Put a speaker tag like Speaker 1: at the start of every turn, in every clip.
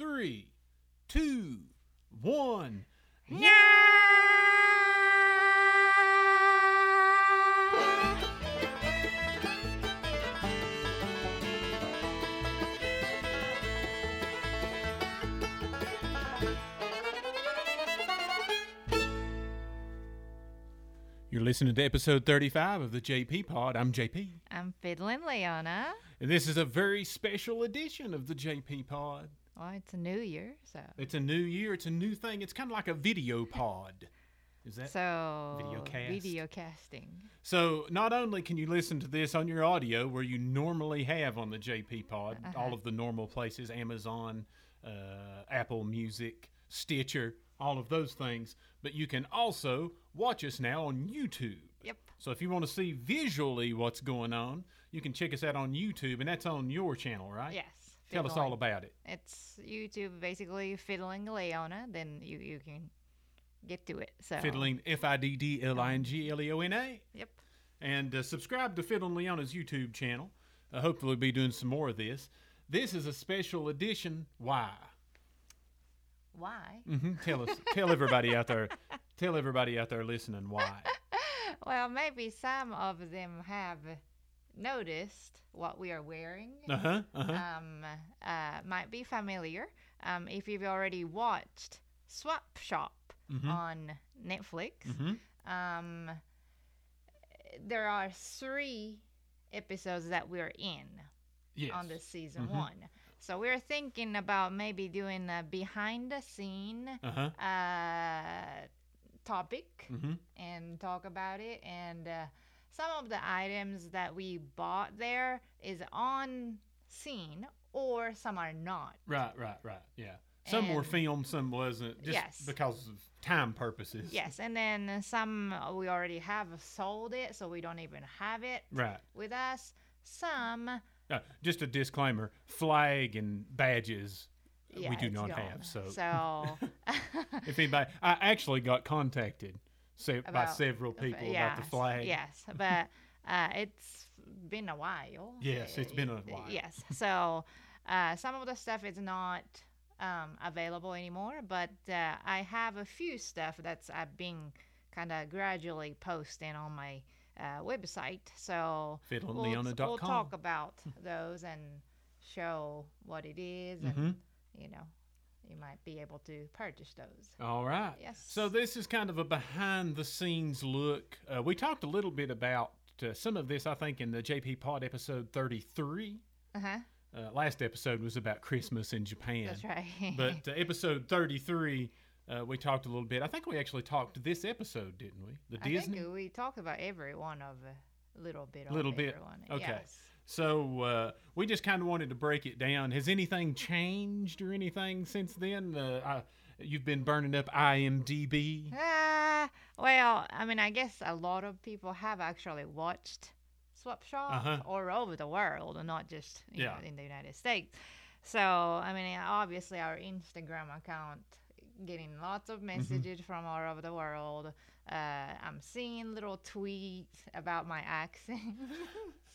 Speaker 1: three, two, one. Yeah! You're listening to episode 35 of the JP Pod. I'm JP.
Speaker 2: I'm fiddling Leona.
Speaker 1: And this is a very special edition of the JP Pod.
Speaker 2: Well, it's a new year, so
Speaker 1: It's a new year, it's a new thing. It's kind of like a video pod. Is that
Speaker 2: so
Speaker 1: video cast.
Speaker 2: video casting.
Speaker 1: So not only can you listen to this on your audio where you normally have on the JP Pod, all of the normal places, Amazon, uh, Apple Music, Stitcher, all of those things, but you can also watch us now on YouTube.
Speaker 2: Yep.
Speaker 1: So if you want to see visually what's going on, you can check us out on YouTube, and that's on your channel, right?
Speaker 2: Yes.
Speaker 1: Tell us all about it.
Speaker 2: It's YouTube, basically fiddling Leona. Then you you can get to it. So
Speaker 1: Fiddling F I D D L I N G L E O N A.
Speaker 2: Yep.
Speaker 1: and uh, subscribe to Fiddling Leona's YouTube channel. Uh, hopefully, we'll be doing some more of this. This is a special edition. Why?
Speaker 2: Why?
Speaker 1: hmm Tell us, tell everybody out there, tell everybody out there listening why.
Speaker 2: Well, maybe some of them have noticed what we are wearing.
Speaker 1: Uh huh. Uh huh.
Speaker 2: um, uh, might be familiar um, if you've already watched Swap Shop
Speaker 1: Mhm.
Speaker 2: on Netflix.
Speaker 1: Mhm.
Speaker 2: Um, there are three episodes that we're in
Speaker 1: Yes.
Speaker 2: on this season
Speaker 1: Mhm.
Speaker 2: one. So we're thinking about maybe doing a behind the scene
Speaker 1: Uh huh.
Speaker 2: uh, topic
Speaker 1: Mhm.
Speaker 2: and talk about it. And uh, some of the items that we bought there is on scene, or some are not.
Speaker 1: Right. Right. Right. Yeah. Some were filmed, some wasn't, just
Speaker 2: Yes.
Speaker 1: because of time purposes.
Speaker 2: Yes, and then some uh, we already have sold it, so we don't even have it
Speaker 1: Right.
Speaker 2: with us. Some,
Speaker 1: Uh, just a disclaimer: flag and badges
Speaker 2: yeah,
Speaker 1: we do not
Speaker 2: gone.
Speaker 1: have. So,
Speaker 2: so
Speaker 1: if anybody, I actually got contacted se- by several people
Speaker 2: yes,
Speaker 1: about the flag.
Speaker 2: Yes, but uh, it's been a while.
Speaker 1: Yes, it's been a while.
Speaker 2: Yes, so uh, some of the stuff is not um, available anymore, but uh, I have a few stuff that's I've been kind of gradually posting on my uh, website. So we'll, we'll talk about those and show what it is, and
Speaker 1: Mhm.
Speaker 2: you know, you might be able to purchase those.
Speaker 1: All right.
Speaker 2: Yes.
Speaker 1: So this is kind of a behind the scenes look. Uh, we talked a little bit about uh, some of this, I think, in the JP Pod episode 33.
Speaker 2: Uh huh.
Speaker 1: Uh, last episode was about Christmas in Japan.
Speaker 2: That's right.
Speaker 1: But uh, episode 33, uh, we talked a little bit. I think we actually talked this episode, didn't we? The
Speaker 2: I
Speaker 1: Disney.
Speaker 2: think we talked about every one of a little bit.
Speaker 1: Little bit.
Speaker 2: everyone.
Speaker 1: Okay.
Speaker 2: Yes.
Speaker 1: So uh, we just kind of wanted to break it down. Has anything changed or anything since then? Uh, I, you've been burning up IMDb.
Speaker 2: Ah, well, I mean, I guess a lot of people have actually watched Swap Shop
Speaker 1: Uh-huh.
Speaker 2: all over the world, and not just you
Speaker 1: Yeah.
Speaker 2: know, in the United States. So, I mean, obviously, our Instagram account getting lots
Speaker 1: Mm-hmm.
Speaker 2: of messages from all over the world. Uh, I'm seeing little tweets about my accent.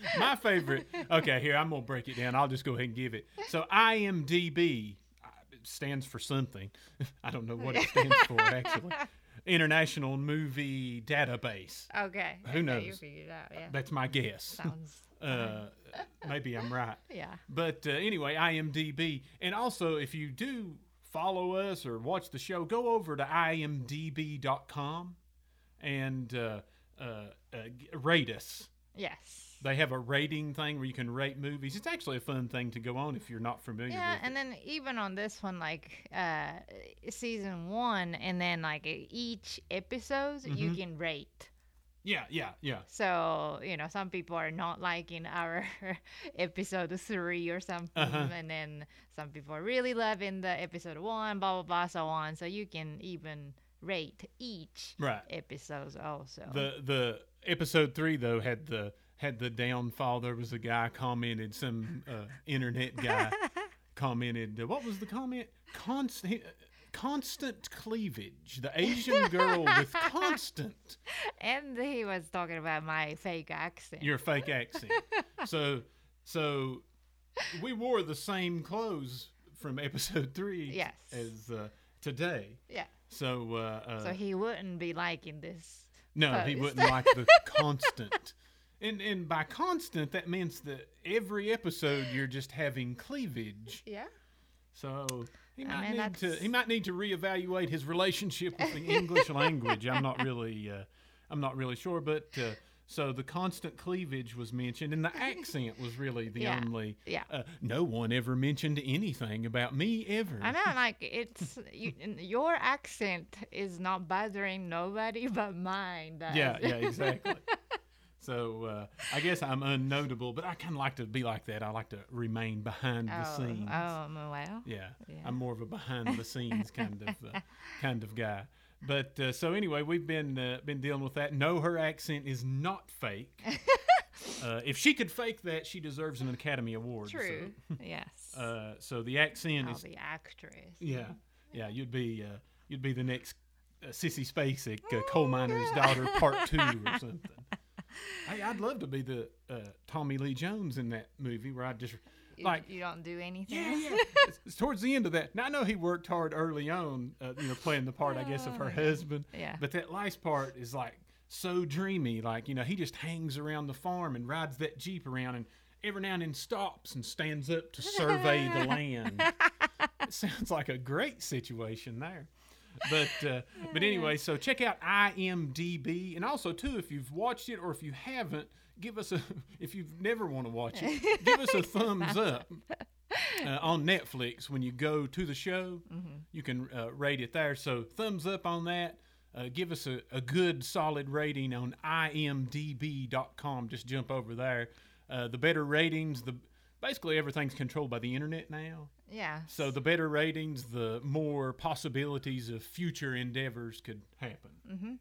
Speaker 1: My favorite. Okay, here I'm gonna break it down. I'll just go ahead and give it. So IMDb uh, stands for something. I don't know what it stands for actually. International Movie Database.
Speaker 2: okay.
Speaker 1: Who
Speaker 2: okay, You
Speaker 1: knows?
Speaker 2: out. Yeah.
Speaker 1: That's my guess.
Speaker 2: Sounds.
Speaker 1: Uh, maybe I'm right.
Speaker 2: Yeah.
Speaker 1: But uh, anyway, IMDb, and also if you do follow us or watch the show, go over to imdb.com and uh, uh, uh, rate us.
Speaker 2: Yes.
Speaker 1: They have a rating thing where you can rate movies. It's actually a fun thing to go on if you're not familiar
Speaker 2: Yeah, and
Speaker 1: it.
Speaker 2: then even on this one, like uh, season one, and then like each episode, you
Speaker 1: Mhm.
Speaker 2: can rate.
Speaker 1: Yeah, yeah, yeah.
Speaker 2: So you know, some people are not liking our episode three or something,
Speaker 1: Uh-huh.
Speaker 2: and then some people are really loving the episode one, blah blah blah, so on. So you can even rate each
Speaker 1: Right.
Speaker 2: episode also.
Speaker 1: The the episode three though had the had the downfall. There was a guy commented, some uh, internet guy commented. Uh, what was the comment? Constant. Constant cleavage. The Asian girl with constant.
Speaker 2: and he was talking about my fake accent.
Speaker 1: Your fake accent. So, so we wore the same clothes from episode three
Speaker 2: Yes.
Speaker 1: as uh, today.
Speaker 2: Yeah.
Speaker 1: So, uh, uh,
Speaker 2: So he wouldn't be liking this.
Speaker 1: No, he wouldn't like the constant. And and by constant, that means that every episode you're just having cleavage.
Speaker 2: Yeah.
Speaker 1: So he
Speaker 2: I
Speaker 1: might
Speaker 2: mean,
Speaker 1: need to he might need to reevaluate his relationship with the English language. I'm not really uh, I'm not really sure, but uh, so the constant cleavage was mentioned, and the accent was really the
Speaker 2: Yeah,
Speaker 1: only.
Speaker 2: yeah.
Speaker 1: Uh, no one ever mentioned anything about me ever.
Speaker 2: I know, like it's you, your accent is not bothering nobody but mine. Does.
Speaker 1: Yeah, yeah, exactly. so uh, I guess I'm unnotable, but I kind of like to be like that. I like to remain behind the
Speaker 2: oh,
Speaker 1: scenes.
Speaker 2: oh, well.
Speaker 1: Yeah,
Speaker 2: Yeah.
Speaker 1: I'm more of a behind the scenes kind of uh, kind of guy. But uh, so anyway, we've been uh, been dealing with that. No, her accent is not fake. uh, if she could fake that, she deserves an Academy Award. so-
Speaker 2: True. yes.
Speaker 1: uh, so the accent
Speaker 2: I'll
Speaker 1: is
Speaker 2: be actress.
Speaker 1: yeah, yeah. You'd be uh, you'd be the next uh, Sissy Spacek, uh, coal miner's daughter, part two or something. Hey, I'd love to be the uh, Tommy Lee Jones in that movie where I just
Speaker 2: You-
Speaker 1: like
Speaker 2: you don't do anything.
Speaker 1: yeah, yeah. it's, it's towards the end of that. Now I know he worked hard early on, uh, you know, playing the part, I guess, of her husband.
Speaker 2: Yeah.
Speaker 1: But that last part is like so dreamy. Like you know, he just hangs around the farm and rides that jeep around, and every now and then stops and stands up to survey the land. It sounds like a great situation there. But uh, but anyway, so check out IMDb, and also too, if you've watched it or if you haven't, give us a. If you've never want to watch it, give us a thumbs up uh, on Netflix when you go to the show. You can uh, rate it there. So thumbs up on that. Uh, give us a, a good solid rating on imdb.com. Just jump over there. Uh, the better ratings, the basically everything's controlled by the internet now.
Speaker 2: Yeah.
Speaker 1: So the better ratings, the more possibilities of future endeavors could happen.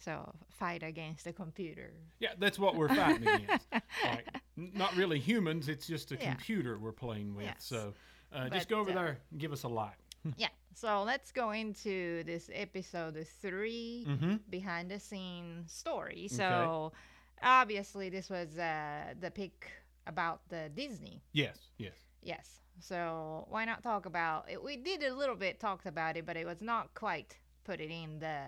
Speaker 2: So fight against the computer.
Speaker 1: Yeah, that's what we're fighting against. Like, not really humans; it's just a
Speaker 2: Yeah.
Speaker 1: computer we're playing with.
Speaker 2: Yes.
Speaker 1: So uh,
Speaker 2: But,
Speaker 1: just go over
Speaker 2: uh,
Speaker 1: there and give us a like.
Speaker 2: yeah. So let's go into this episode 3
Speaker 1: Mm-hmm.
Speaker 2: behind the scenes story. So obviously this was uh, the pick about the Disney.
Speaker 1: Yes, yes.
Speaker 2: Yes. So why not talk about it? We did a little bit talked about it, but it was not quite put it in the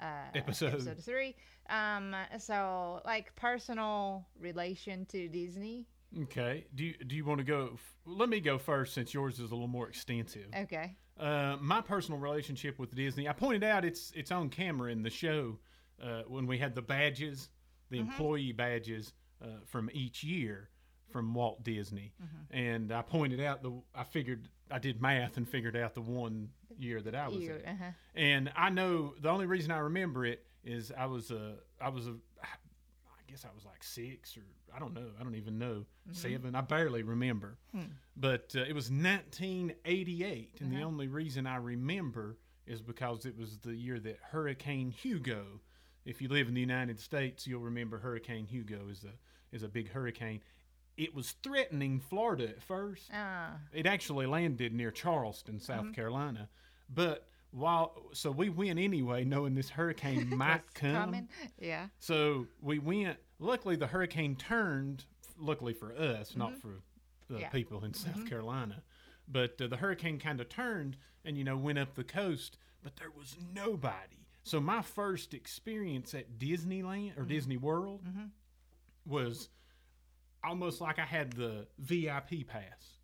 Speaker 2: uh,
Speaker 1: Episode.
Speaker 2: episode three. Um. So like personal relation to Disney.
Speaker 1: Okay. Do you do you want to go? F- let me go first since yours is a little more extensive.
Speaker 2: Okay.
Speaker 1: Uh, my personal relationship with Disney, I pointed out it's it's on camera in the show uh, when we had the badges, the employee badges uh, from each year from Walt Disney, and I pointed out the I figured I did math and figured out the one year that I was
Speaker 2: You,
Speaker 1: in.
Speaker 2: uh-huh.
Speaker 1: And I know the only reason I remember it is I was a I was a I guess I was like six or I don't know I don't even know seven I barely remember, but uh, it was 1988, and the only reason I remember is because it was the year that Hurricane Hugo. If you live in the United States, you'll remember Hurricane Hugo is a is a big hurricane. It was threatening Florida at first,
Speaker 2: Ah.
Speaker 1: it actually landed near Charleston, South Carolina. But while so we went anyway, knowing this hurricane might come.
Speaker 2: coming? Yeah.
Speaker 1: So we went. Luckily, the hurricane turned. Luckily for us, not mm-hmm. for the
Speaker 2: Yeah.
Speaker 1: people in South mm-hmm. Carolina. But uh, the hurricane kind of turned and you know went up the coast, but there was nobody. So my first experience at Disneyland or mm-hmm. Disney World was almost like I had the VIP pass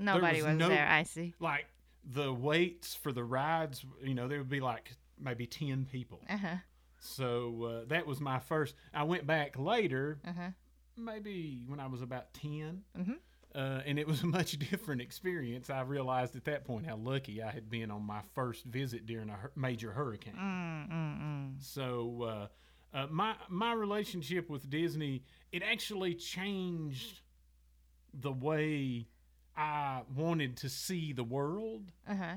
Speaker 2: Nobody
Speaker 1: was
Speaker 2: was,
Speaker 1: no-
Speaker 2: there. I see.
Speaker 1: like the waits for the rides, you know, there would be like maybe 10 people.
Speaker 2: Uh huh.
Speaker 1: So uh, that was my first. I went back later,
Speaker 2: Uh huh.
Speaker 1: maybe when I was about 10,
Speaker 2: Mhm.
Speaker 1: uh, and it was a much different experience. I realized at that point how lucky I had been on my first visit during a hur- major hurricane.
Speaker 2: Mm, mm, mm.
Speaker 1: So uh, uh, my my relationship with Disney it actually changed the way I wanted to see the world,
Speaker 2: Uh huh.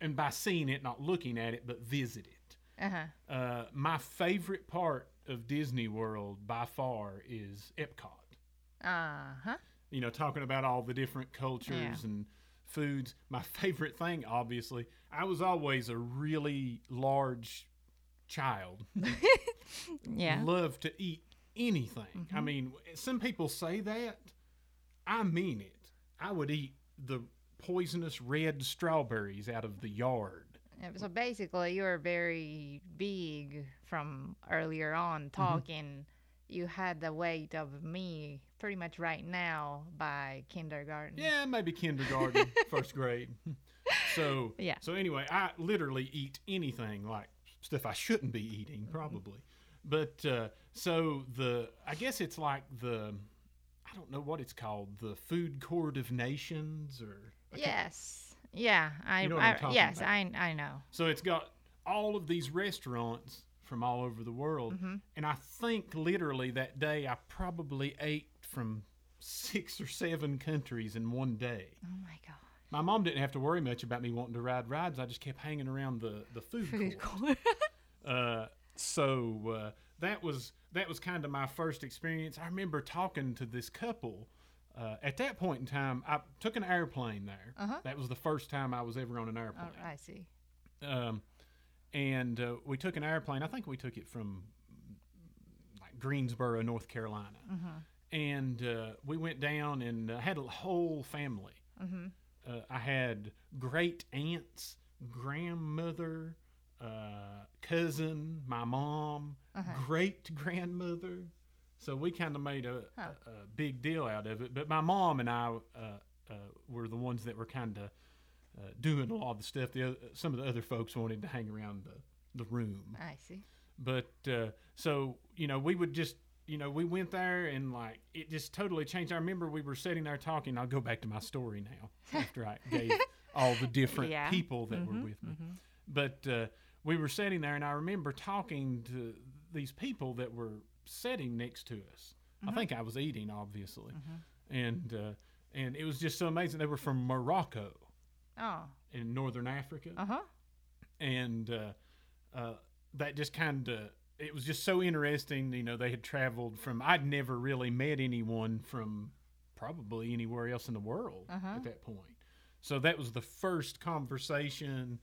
Speaker 1: and by seeing it, not looking at it, but visit it.
Speaker 2: Uh huh.
Speaker 1: Uh, my favorite part of Disney World by far is Epcot.
Speaker 2: Uh huh.
Speaker 1: You know, talking about all the different cultures
Speaker 2: Yeah.
Speaker 1: and foods. My favorite thing, obviously, I was always a really large child.
Speaker 2: Yeah.
Speaker 1: Love to eat anything. I mean, some people say that. I mean it. I would eat the poisonous red strawberries out of the yard.
Speaker 2: So basically, you were very big from earlier on
Speaker 1: Mm-hmm.
Speaker 2: talking. You had the weight of me pretty much right now by kindergarten.
Speaker 1: Yeah, maybe kindergarten, first grade. So
Speaker 2: Yeah.
Speaker 1: So anyway, I literally eat anything like stuff I shouldn't be eating,
Speaker 2: Mm-hmm.
Speaker 1: probably. But uh, so the I guess it's like the I don't know what it's called, the Food Court of Nations, or
Speaker 2: Yes. Yeah. I.
Speaker 1: You know what
Speaker 2: I yes.
Speaker 1: about.
Speaker 2: I. I know.
Speaker 1: So it's got all of these restaurants from all over the world,
Speaker 2: Mm-hmm.
Speaker 1: and I think literally that day I probably ate from six or seven countries in one day.
Speaker 2: Oh my god.
Speaker 1: My mom didn't have to worry much about me wanting to ride rides. I just kept hanging around the the food,
Speaker 2: Food
Speaker 1: court.
Speaker 2: court.
Speaker 1: Uh, so uh, that was that was kind of my first experience. I remember talking to this couple. Uh, at that point in time, I took an airplane there.
Speaker 2: Uh-huh.
Speaker 1: That was the first time I was ever on an airplane. oh.
Speaker 2: I see.
Speaker 1: Um, and uh, we took an airplane. I think we took it from like Greensboro, North Carolina. And uh, we went down and uh, had a whole family. Uh, I had great aunts, grandmother, uh, cousin, my mom, great grandmother. So we kind of made a, a, a big deal out of it. But my mom and I uh, uh, were the ones that were kind of uh, doing a lot of the stuff. The other, some of the other folks wanted to hang around the, the room.
Speaker 2: I see.
Speaker 1: But uh, so you know, we would just you know we went there and like it just totally changed. I remember we were sitting there talking. I'll go back to my story now after I gave all the different
Speaker 2: Yeah.
Speaker 1: people that were with me. But uh, we were sitting there, and I remember talking to these people that were sitting next to us. I think I was eating, obviously, and uh, and it was just so amazing. They were from Morocco
Speaker 2: Oh.
Speaker 1: in northern Africa
Speaker 2: Uh huh.
Speaker 1: and uh, uh, that just kind of it was just so interesting you know they had traveled from i'd never really met anyone from probably anywhere else in the world at that point so that was the first conversation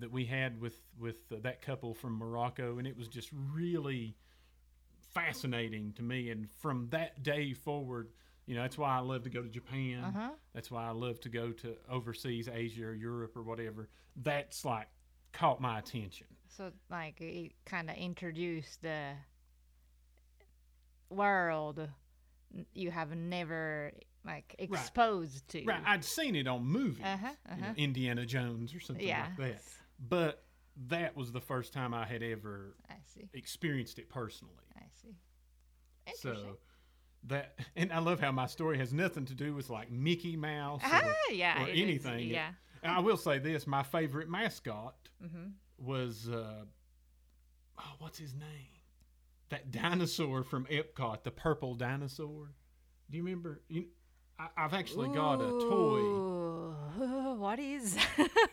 Speaker 1: that we had with with uh, that couple from morocco and it was just really fascinating to me and from that day forward you know that's why i love to go to japan
Speaker 2: Uh-huh.
Speaker 1: that's why i love to go to overseas asia or europe or whatever that's like caught my attention
Speaker 2: So like it kind of introduced the world you have never like exposed to.
Speaker 1: right i'd seen it on movies
Speaker 2: Uh-huh,
Speaker 1: you know,
Speaker 2: uh-huh.
Speaker 1: indiana jones or something
Speaker 2: Yeah.
Speaker 1: like that but that was the first time i had ever
Speaker 2: I see.
Speaker 1: experienced it personally
Speaker 2: I see.
Speaker 1: So that and i love how my story has nothing to do with like mickey mouse
Speaker 2: Ah, yeah.
Speaker 1: or anything It-
Speaker 2: yeah.
Speaker 1: and i will say this my favorite mascot
Speaker 2: Mm-hmm.
Speaker 1: was uh oh what's his name that dinosaur from epcot the purple dinosaur do you remember you, I, i've actually got a toy
Speaker 2: Ooh, what is?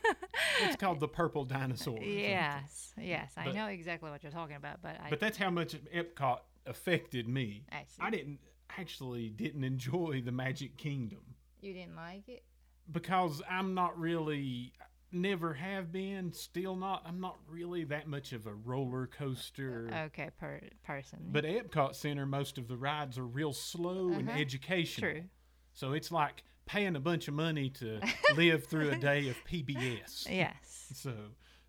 Speaker 1: it's called the purple dinosaur
Speaker 2: yes, yes. I know exactly what you're talking about, but I.
Speaker 1: but that's how much epcot affected me
Speaker 2: I see.
Speaker 1: i didn't actually didn't enjoy the magic kingdom
Speaker 2: you didn't like it?
Speaker 1: because i'm not really never have been still not i'm not really that much of a roller coaster
Speaker 2: Okay, per person.
Speaker 1: But Epcot Center, most of the rides are real slow and
Speaker 2: Uh-huh.
Speaker 1: educational.
Speaker 2: True.
Speaker 1: So it's like paying a bunch of money to live through a day of PBS.
Speaker 2: Yes.
Speaker 1: So,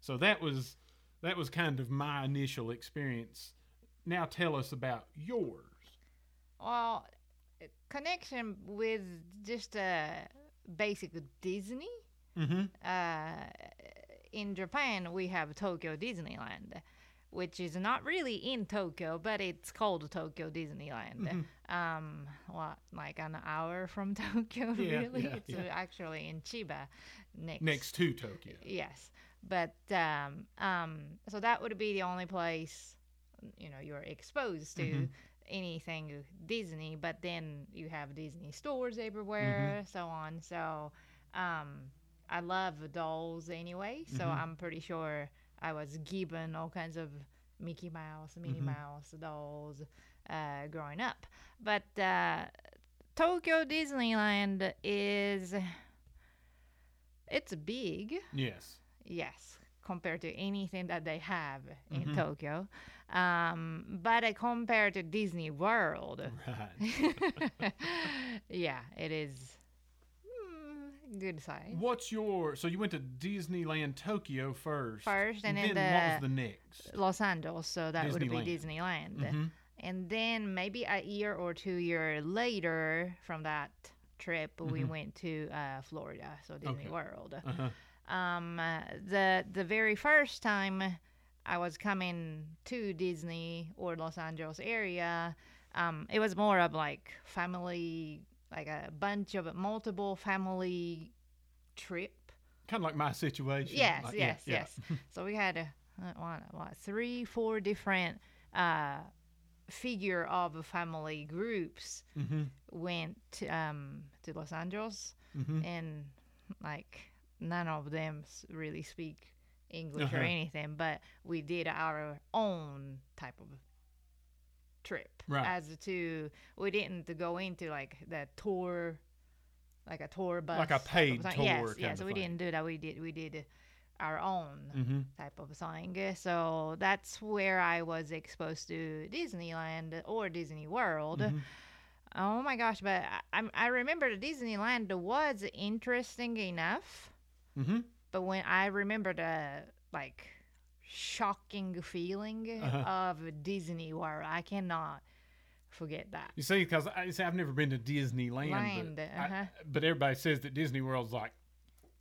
Speaker 1: so that was that was kind of my initial experience. Now tell us about yours.
Speaker 2: Well, connection with just a basic Disney.
Speaker 1: Mm-hmm.
Speaker 2: Uh, in Japan, we have Tokyo Disneyland, which is not really in Tokyo, but it's called Tokyo Disneyland.
Speaker 1: Mm-hmm.
Speaker 2: Um, what, like an hour from Tokyo?
Speaker 1: Yeah,
Speaker 2: really?
Speaker 1: yeah,
Speaker 2: it's
Speaker 1: yeah.
Speaker 2: uh, actually in Chiba, next.
Speaker 1: Next to Tokyo.
Speaker 2: Yes, but um, um, so that would be the only place, you know, you're exposed to
Speaker 1: Mhm.
Speaker 2: anything Disney. But then you have Disney stores everywhere,
Speaker 1: Mm-hmm.
Speaker 2: so on. So, um, I love dolls anyway. So
Speaker 1: Mhm.
Speaker 2: I'm pretty sure I was given all kinds of Mickey Mouse, Minnie
Speaker 1: Mhm.
Speaker 2: Mouse dolls uh, growing up. But uh, Tokyo Disneyland is it's big.
Speaker 1: Yes.
Speaker 2: Yes, compared to anything that they have in
Speaker 1: Mhm.
Speaker 2: Tokyo. Um, but uh, compared to Disney World,
Speaker 1: Right.
Speaker 2: yeah, it is good size.
Speaker 1: What's your so you went to Disneyland Tokyo first?
Speaker 2: First, and
Speaker 1: then
Speaker 2: then
Speaker 1: what was
Speaker 2: the-
Speaker 1: the next?
Speaker 2: Los Angeles, so that would be
Speaker 1: Disneyland.
Speaker 2: Disneyland.
Speaker 1: Mhm.
Speaker 2: And then maybe a year or two year later from that trip, we
Speaker 1: Mhm.
Speaker 2: went to uh, Florida, so Disney
Speaker 1: Okay.
Speaker 2: World.
Speaker 1: Uh-huh.
Speaker 2: Um, uh, the the very first time I was coming to Disney or Los Angeles area, um, it was more of like family, like a bunch of multiple family trip.
Speaker 1: Kind of like my situation.
Speaker 2: Yes,
Speaker 1: Like, yeah,
Speaker 2: yes,
Speaker 1: yeah.
Speaker 2: yes. so we had uh, what, what three, four different uh, figure of family groups
Speaker 1: Mm-hmm.
Speaker 2: went um, to Los Angeles,
Speaker 1: Mm-hmm.
Speaker 2: and like none of them really speak English or
Speaker 1: Uh-huh.
Speaker 2: anything, but we did our own type of trip.
Speaker 1: Right.
Speaker 2: As to we didn't go into like the tour, like a tour bus,
Speaker 1: Like a paid tour
Speaker 2: Yes, yes.
Speaker 1: of
Speaker 2: we
Speaker 1: thing.
Speaker 2: didn't do that. We did we did our own
Speaker 1: Mm-hmm.
Speaker 2: type of thing. So that's where I was exposed to Disneyland or Disney World.
Speaker 1: Mhm.
Speaker 2: Oh my gosh! But I, I remember Disneyland was interesting enough,
Speaker 1: Mm-hmm.
Speaker 2: but when I remember the like shocking feeling
Speaker 1: Uh-huh.
Speaker 2: of Disney World, I cannot forget that.
Speaker 1: You see, because I say I've never been to Disneyland,
Speaker 2: Land,
Speaker 1: but,
Speaker 2: uh-huh.
Speaker 1: but everybody says that Disney World's like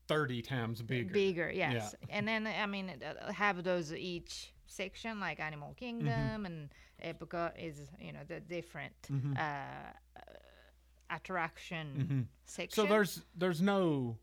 Speaker 1: thirty times bigger.
Speaker 2: Bigger, yes. And then I mean, uh, have those each section like Animal Kingdom
Speaker 1: Mm-hmm.
Speaker 2: and Epcot is you know the different
Speaker 1: Mhm.
Speaker 2: uh, uh, attraction
Speaker 1: Mhm.
Speaker 2: section.
Speaker 1: So there's there's no.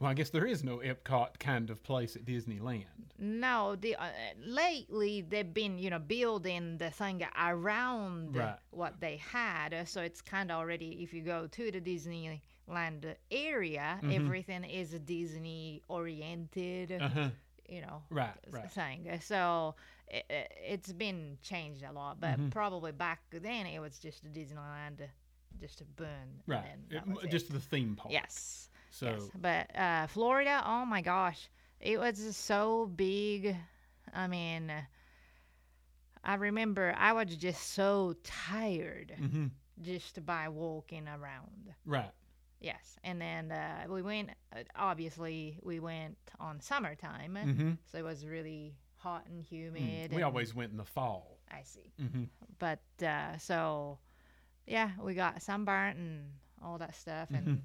Speaker 1: Well, I guess there is no Epcot kind of place at Disneyland.
Speaker 2: No, the uh, lately they've been you know building the thing around
Speaker 1: Right.
Speaker 2: what they had, uh, so it's kind of already. If you go to the Disneyland area,
Speaker 1: Mhm.
Speaker 2: everything is Disney oriented,
Speaker 1: Uh huh.
Speaker 2: you know,
Speaker 1: Right. Right.
Speaker 2: thing. So it, it's been changed a lot, but
Speaker 1: Mhm.
Speaker 2: probably back then it was just a Disneyland, just a burn.
Speaker 1: Right.
Speaker 2: And
Speaker 1: It-
Speaker 2: was it.
Speaker 1: just the theme park.
Speaker 2: yes.
Speaker 1: So.
Speaker 2: Yes, but uh, Florida, oh my gosh, it was so big. I mean, I remember I was just so tired
Speaker 1: hmm
Speaker 2: just by walking around.
Speaker 1: Right.
Speaker 2: Yes, and then uh, we went. Uh, obviously, we went on summertime,
Speaker 1: hmm
Speaker 2: so it was really hot and humid.
Speaker 1: We
Speaker 2: and-
Speaker 1: always went in the fall.
Speaker 2: I see,
Speaker 1: hmm
Speaker 2: but uh, so yeah, we got sunburnt and all that stuff, and
Speaker 1: Mhm.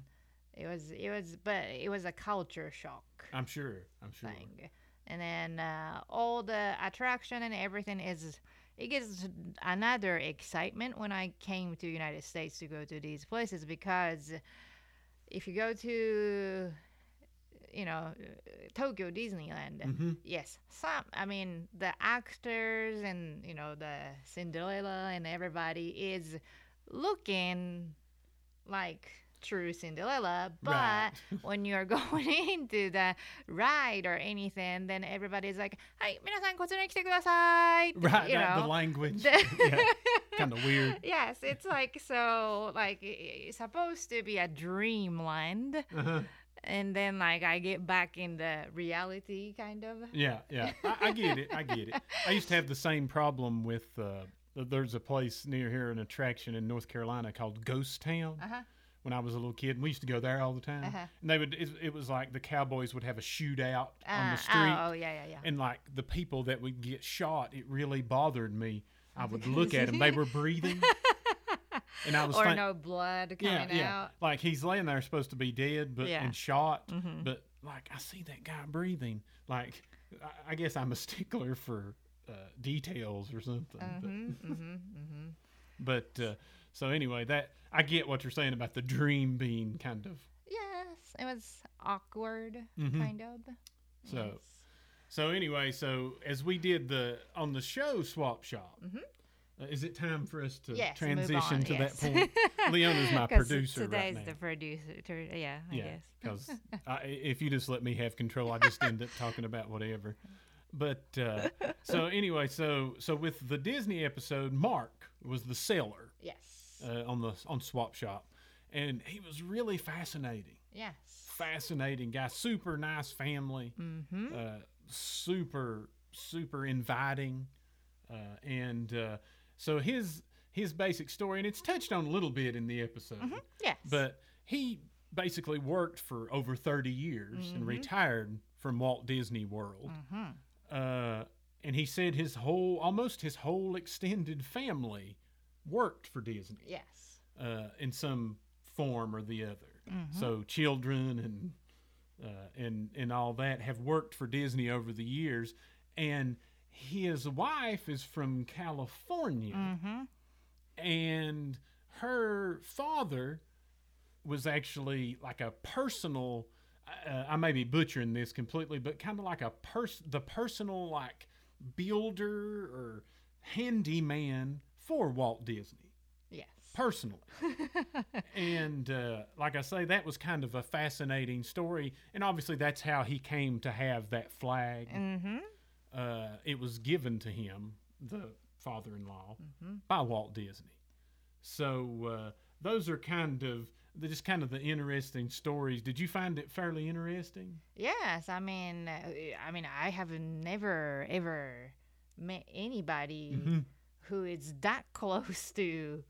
Speaker 2: It was it was, but it was a culture shock.
Speaker 1: I'm sure. I'm sure.
Speaker 2: thing. And then uh, all the attraction and everything is it gives another excitement when I came to United States to go to these places because if you go to you know Tokyo Disneyland
Speaker 1: hmm
Speaker 2: yes some I mean the actors and you know the Cinderella and everybody is looking like true Cinderella, but
Speaker 1: right.
Speaker 2: when you are going into the ride or anything, then everybody's like, Hi, minasan.
Speaker 1: Right,
Speaker 2: you
Speaker 1: know, the language.
Speaker 2: The
Speaker 1: yeah, kind of weird.
Speaker 2: Yes, it's like so like it's supposed to be a dreamland.
Speaker 1: Uh-huh
Speaker 2: and then like I get back in the reality kind of.
Speaker 1: Yeah, yeah, I, I get it. I get it. I used to have the same problem with. Uh, there's a place near here, an attraction in North Carolina called Ghost Town.
Speaker 2: Uh-huh.
Speaker 1: When I was a little kid, And we used to go there all the time.
Speaker 2: Uh-huh.
Speaker 1: And they would. It, it was like the cowboys would have a shootout on
Speaker 2: Uh,
Speaker 1: the street,
Speaker 2: Oh, oh, yeah, yeah, yeah.
Speaker 1: and like the people that would get shot, it really bothered me. I would look at them; they were breathing, and I was
Speaker 2: or
Speaker 1: think-
Speaker 2: no blood
Speaker 1: yeah,
Speaker 2: coming
Speaker 1: yeah.
Speaker 2: out.
Speaker 1: Like he's laying there, supposed to be dead, but
Speaker 2: Yeah.
Speaker 1: and shot.
Speaker 2: Mhm.
Speaker 1: But like I see that guy breathing. Like I, I guess I'm a stickler for uh, details or something.
Speaker 2: Mm-hmm, mm-hmm, mm-hmm.
Speaker 1: But, but uh, so anyway, that I get what you're saying about the dream being kind of.
Speaker 2: Yes, it was awkward,
Speaker 1: Mhm.
Speaker 2: kind of.
Speaker 1: So-
Speaker 2: Yes.
Speaker 1: So anyway, so as we did the on the show swap shop.
Speaker 2: Mhm.
Speaker 1: Uh, is it time for us to
Speaker 2: Yes,
Speaker 1: transition to
Speaker 2: yes.
Speaker 1: that point? Leona's my producer right
Speaker 2: Today's
Speaker 1: now.
Speaker 2: the producer. tur- Yeah, I
Speaker 1: yeah,
Speaker 2: guess.
Speaker 1: because if you just let me have control, I just end up talking about whatever. But uh, so anyway, so so with the Disney episode, Mark was the seller
Speaker 2: Yes.
Speaker 1: Uh, on the on Swap Shop, and he was really fascinating.
Speaker 2: yes.
Speaker 1: Fascinating guy, super nice family,
Speaker 2: Mm-hmm.
Speaker 1: uh, super super inviting, uh, and uh, so his his basic story, and it's touched on a little bit in the episode,
Speaker 2: Yes.
Speaker 1: but he basically worked for over 30 years
Speaker 2: Mm-hmm.
Speaker 1: and retired from Walt Disney World.
Speaker 2: hmm
Speaker 1: Uh, and he said his whole, almost his whole extended family worked for Disney
Speaker 2: Yes.
Speaker 1: uh, in some form or the other.
Speaker 2: Mm-hmm.
Speaker 1: So children and uh, and and all that have worked for Disney over the years, and his wife is from California,
Speaker 2: Mm-hmm.
Speaker 1: and her father was actually like a personal. Uh, I may be butchering this completely, but kind of like a pers- the personal like builder or handyman for Walt Disney
Speaker 2: Yes.
Speaker 1: personally. and uh, like I say, that was kind of a fascinating story. And obviously, that's how he came to have that flag.
Speaker 2: Mm-hmm.
Speaker 1: Uh, it was given to him, the father in law,
Speaker 2: Mm-hmm.
Speaker 1: by Walt Disney. So uh, those are kind of. Just kind of the interesting stories. Did you find it fairly interesting?
Speaker 2: Yes, I mean, uh, I mean, I have never ever met anybody
Speaker 1: Mm-hmm.
Speaker 2: Who is that close to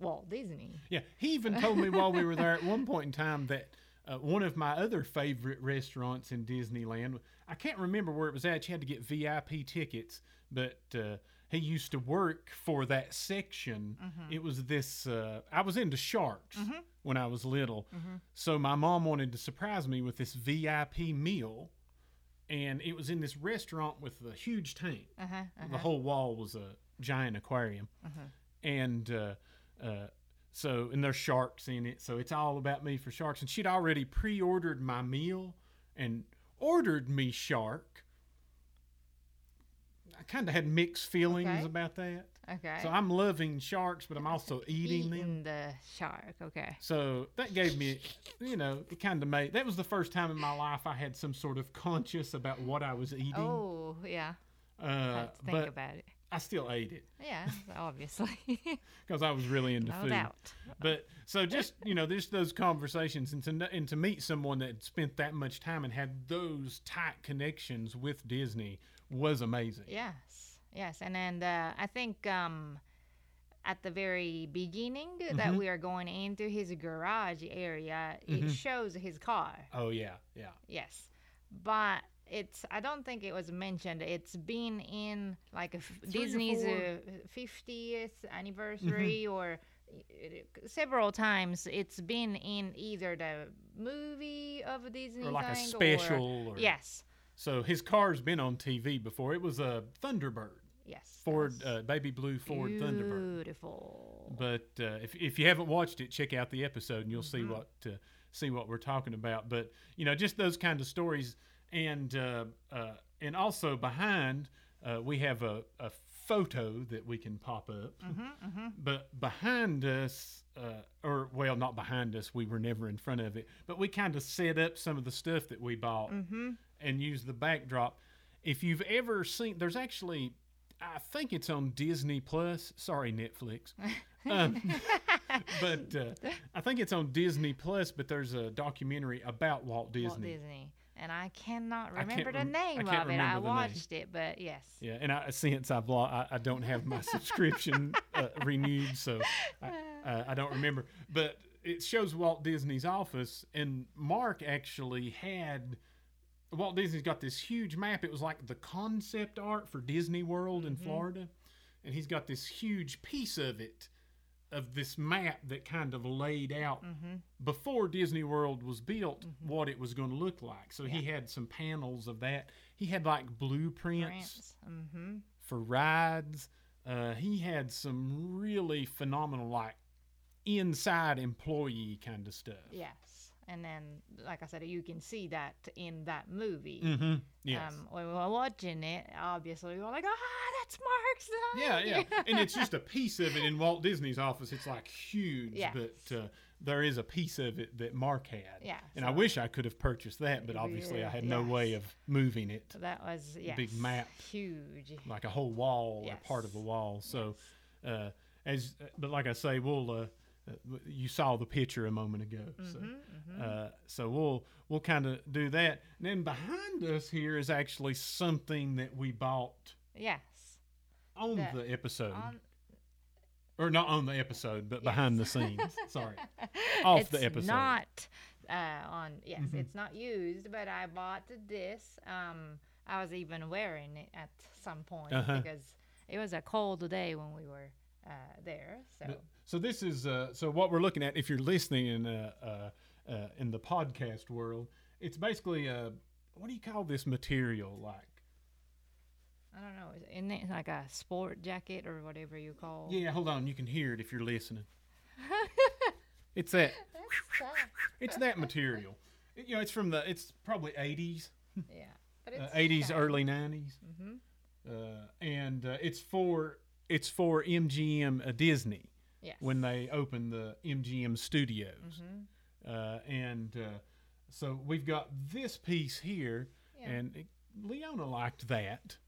Speaker 2: Walt Disney.
Speaker 1: Yeah, he even told me while we were there at one point in time that uh, one of my other favorite restaurants in Disneyland, I can't remember where it was at. You had to get VIP tickets, but uh, he used to work for that section. It was this, uh, I was into sharks when I was little. So my mom wanted to surprise me with this VIP meal. And it was in this restaurant with a huge tank.
Speaker 2: Uh-huh,
Speaker 1: The whole wall was a giant aquarium, and uh, uh, so and there's sharks in it. So it's all about me for sharks. And she'd already pre-ordered my meal and ordered me shark. I kind of had mixed feelings
Speaker 2: Okay.
Speaker 1: about that.
Speaker 2: Okay.
Speaker 1: So I'm loving sharks, but I'm also eating them.
Speaker 2: Eating the shark. Okay.
Speaker 1: So that gave me, you know, it kind of made that was the first time in my life I had some sort of conscious about what I was eating.
Speaker 2: Oh, yeah.
Speaker 1: uh,
Speaker 2: think
Speaker 1: but
Speaker 2: about it.
Speaker 1: I still ate it
Speaker 2: Yeah, obviously.
Speaker 1: because I was really into
Speaker 2: no
Speaker 1: food.
Speaker 2: doubt.
Speaker 1: But so just you know, just those conversations and to and to meet someone that spent that much time and had those tight connections with Disney was amazing.
Speaker 2: Yes, yes, and then uh, I think um, at the very beginning that
Speaker 1: Mhm.
Speaker 2: we are going into his garage area, it
Speaker 1: Mhm.
Speaker 2: shows his car.
Speaker 1: Oh yeah, yeah.
Speaker 2: Yes, but it's I don't think it was mentioned. It's been in like a f-
Speaker 1: Three or
Speaker 2: Disney's.
Speaker 1: Mm-hmm.
Speaker 2: uh, fiftieth anniversary or uh, several times. It's been in either the movie of Disney
Speaker 1: Or like a special. Or,
Speaker 2: yes,
Speaker 1: So his car's been on TV before. It was a Thunderbird,
Speaker 2: yes,
Speaker 1: Ford, uh, baby blue Ford Thunderbird.
Speaker 2: Beautiful.
Speaker 1: But uh, if if you haven't watched it, check out the episode and you'll see
Speaker 2: Mm-hmm.
Speaker 1: what uh, see what we're talking about. But you know, just those kind of stories, and uh, uh, and also behind uh, we have a, a photo that we can pop up.
Speaker 2: Mm-hmm,
Speaker 1: But behind us, uh, or well, not behind us, we were never in front of it. But we kind of set up some of the stuff that we bought
Speaker 2: Mm-hmm.
Speaker 1: and use the backdrop. If you've ever seen, there's actually, I think it's on Disney Plus. Sorry, Netflix. Um, but uh, I think it's on Disney Plus. But there's a documentary about Walt Disney.
Speaker 2: Walt Disney. And I cannot
Speaker 1: I
Speaker 2: remember the
Speaker 1: rem- I
Speaker 2: name
Speaker 1: can't
Speaker 2: of it. I
Speaker 1: the name.
Speaker 2: watched it, but yes.
Speaker 1: Yeah, and I, since I've lost, I, I don't have my subscription uh, renewed, so I, uh, I don't remember. But it shows Walt Disney's office, and Mark actually had. Walt Disney's got this huge map. It was like the concept art for Disney World in Florida, and he's got this huge piece of it, of this map that kind of laid out before Disney World was built what it was going to look like. So he had some panels of that. He had like blueprints
Speaker 2: Mm-hmm.
Speaker 1: for rides. Uh, he had some really phenomenal, like inside employee kind of stuff.
Speaker 2: Yes. And then, like I said, you can see that in that movie.
Speaker 1: Mm-hmm. Yes.
Speaker 2: Um, when we were watching it, obviously we were like, ah, that's Mark's.
Speaker 1: yeah, yeah. and it's just a piece of it in Walt Disney's office. It's like huge,
Speaker 2: Yes.
Speaker 1: but uh, there is a piece of it that Mark had.
Speaker 2: Yeah,
Speaker 1: And I wish I could have purchased that, but obviously I had no way of moving it.
Speaker 2: That was yes,
Speaker 1: big map.
Speaker 2: huge.
Speaker 1: like a whole wall or part of a wall. So, uh, as but like I say, we'll. Uh, you saw the picture a moment ago, so
Speaker 2: Mm-hmm,
Speaker 1: uh, so we'll we'll kind of do that. And then behind us here is actually something that we bought
Speaker 2: Yes.
Speaker 1: on
Speaker 2: That-
Speaker 1: the episode,
Speaker 2: On,
Speaker 1: or not on the episode, but behind the scenes. Sorry, off
Speaker 2: it's
Speaker 1: the episode.
Speaker 2: not Uh, on yes,
Speaker 1: Mm-hmm.
Speaker 2: it's not used, but I bought this. Um, I was even wearing it at some point
Speaker 1: Uh-huh.
Speaker 2: because it was a cold day when we were uh, there. So
Speaker 1: But- So this is uh, so what we're looking at. If you're listening in uh, uh, uh, in the podcast world, it's basically uh, what do you call this material? Like
Speaker 2: I don't know. is- Isn't it like a sport jacket or whatever you call?
Speaker 1: yeah, hold on, you can hear it if you're listening. it's that it's that material. It- you know, it's from the it's probably 80s,
Speaker 2: yeah, but
Speaker 1: uh,
Speaker 2: it's
Speaker 1: 80s,
Speaker 2: fun.
Speaker 1: early 90s,
Speaker 2: Mm-hmm.
Speaker 1: uh, and uh, it's for it's for MGM uh, Disney
Speaker 2: Yes.
Speaker 1: when they opened the MGM studios.
Speaker 2: Mhm.
Speaker 1: uh, and uh, so we've got this piece here,
Speaker 2: Yeah.
Speaker 1: and it, Leona liked that.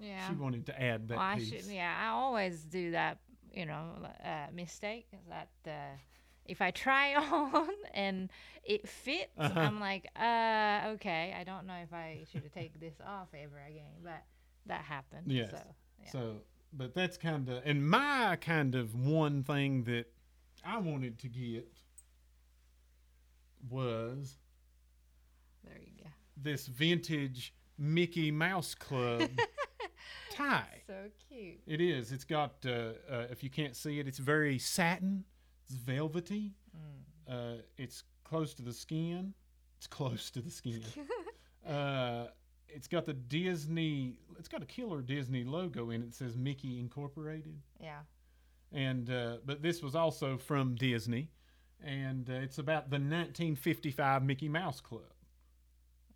Speaker 2: Yeah.
Speaker 1: She wanted to add that
Speaker 2: well, I
Speaker 1: piece.
Speaker 2: should. Yeah, I always do that. You know, uh, mistake that uh, if I try on and it fits,
Speaker 1: Uh-huh.
Speaker 2: I'm like, uh, okay. I don't know if I should take this off ever again, but that happened.
Speaker 1: Yes.
Speaker 2: So yeah.
Speaker 1: So, but that's kind of, and my kind of one thing that I wanted to get was
Speaker 2: there you go.
Speaker 1: this vintage Mickey Mouse Club tie.
Speaker 2: So cute.
Speaker 1: It is. It's got. Uh, uh, if you can't see it, it's very satin. It's velvety.
Speaker 2: Mm.
Speaker 1: Uh, it's close to the skin. It's close to the skin. it's got the Disney. It's got a killer Disney logo in it. It says Mickey Incorporated.
Speaker 2: Yeah.
Speaker 1: And uh, but this was also from Disney, and uh, it's about the 1955 Mickey Mouse Club.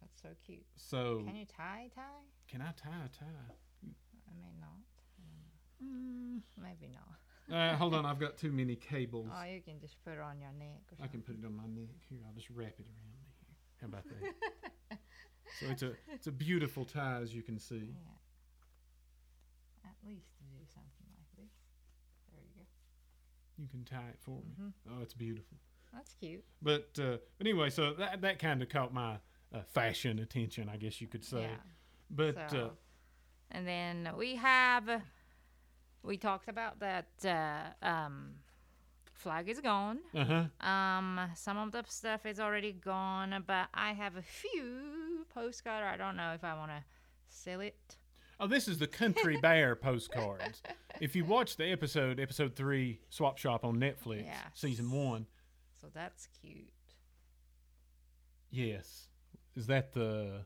Speaker 2: That's so cute.
Speaker 1: So
Speaker 2: Can you tie tie?
Speaker 1: can I tie a tie?
Speaker 2: I may not.
Speaker 1: Mm,
Speaker 2: Maybe not.
Speaker 1: uh, hold on, I've got too many cables.
Speaker 2: Oh, you can just put it on your neck. Or
Speaker 1: I can put it on my neck here. I'll just wrap it around me here. How about that? so it's a it's a beautiful tie as you can see.
Speaker 2: Yeah. At least to do something like this. There you go.
Speaker 1: You can tie it for me.
Speaker 2: Mhm.
Speaker 1: Oh, it's beautiful.
Speaker 2: That's cute.
Speaker 1: But uh, but anyway, so that that kind of caught my uh, fashion attention, I guess you could say.
Speaker 2: Yeah.
Speaker 1: But
Speaker 2: so,
Speaker 1: uh,
Speaker 2: and then we have, we talked about that uh, um, flag is gone.
Speaker 1: uh huh.
Speaker 2: Um, some of the stuff is already gone, but I have a few postcard. I don't know if I want to sell it.
Speaker 1: Oh, this is the Country Bear postcards. If you watch the episode, episode three, Swap Shop on Netflix,
Speaker 2: Yes.
Speaker 1: season one,
Speaker 2: So that's cute.
Speaker 1: yes, is that the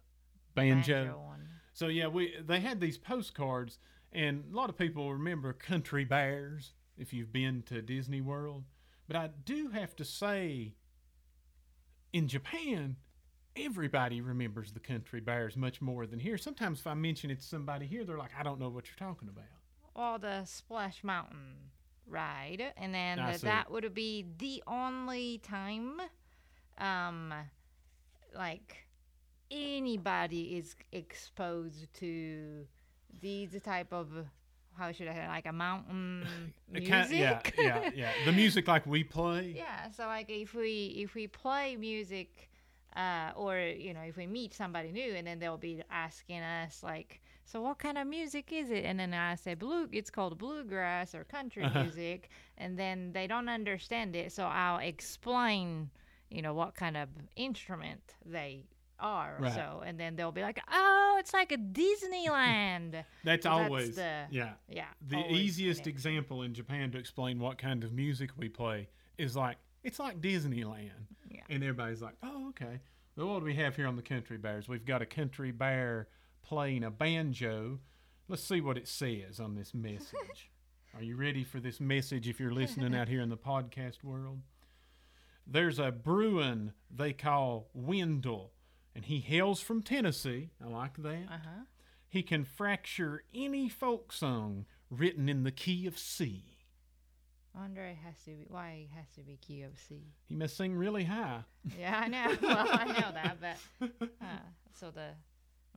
Speaker 1: banjo?
Speaker 2: one.
Speaker 1: So yeah, we they had these postcards, and a lot of people remember Country Bears if you've been to Disney World. But I do have to say, in Japan, everybody remembers the Country Bears much more than here. Sometimes if I mention it to somebody here, they're like, "I don't know what you're talking about."
Speaker 2: Well, the Splash Mountain ride, and then the- that would be the only time, um, like anybody is exposed to these type of how should I say like a mountain music.
Speaker 1: kind- yeah, yeah, yeah. The music like we play.
Speaker 2: Yeah, so like if we if we play music, uh, or you know if we meet somebody new and then they'll be asking us like, so what kind of music is it? And then I say blue, it's called bluegrass or country
Speaker 1: Uh-huh.
Speaker 2: music, and then they don't understand it, so I'll explain, you know, what kind of instrument they are.
Speaker 1: Right.
Speaker 2: So and then they'll be like, oh, it's like a Disneyland.
Speaker 1: That's
Speaker 2: That's
Speaker 1: always
Speaker 2: the-
Speaker 1: yeah.
Speaker 2: yeah.
Speaker 1: The easiest example in Japan to explain what kind of music we play is like it's like Disneyland. And everybody's like, "Oh, okay." Well, what do we have here on the Country Bears? We've got a country bear playing a banjo. Let's see what it says on this message. Are you ready for this message if you're listening out here in the podcast world? There's a Bruin they call Wendell, and he hails from Tennessee. I like that.
Speaker 2: Uh huh.
Speaker 1: He can fracture any folk song written in the key of C.
Speaker 2: It has to be why he has to be key of C.
Speaker 1: He must sing really high.
Speaker 2: Yeah, I know. well, I know that, but uh, so the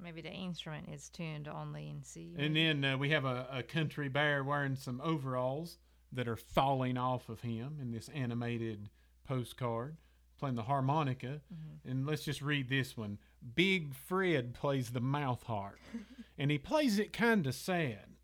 Speaker 2: maybe the instrument is tuned only in C.
Speaker 1: And then uh, we have a, a country bear wearing some overalls that are falling off of him in this animated postcard, playing the harmonica. And let's just read this one. Big Fred plays the mouth harp, and he plays it kind of sad.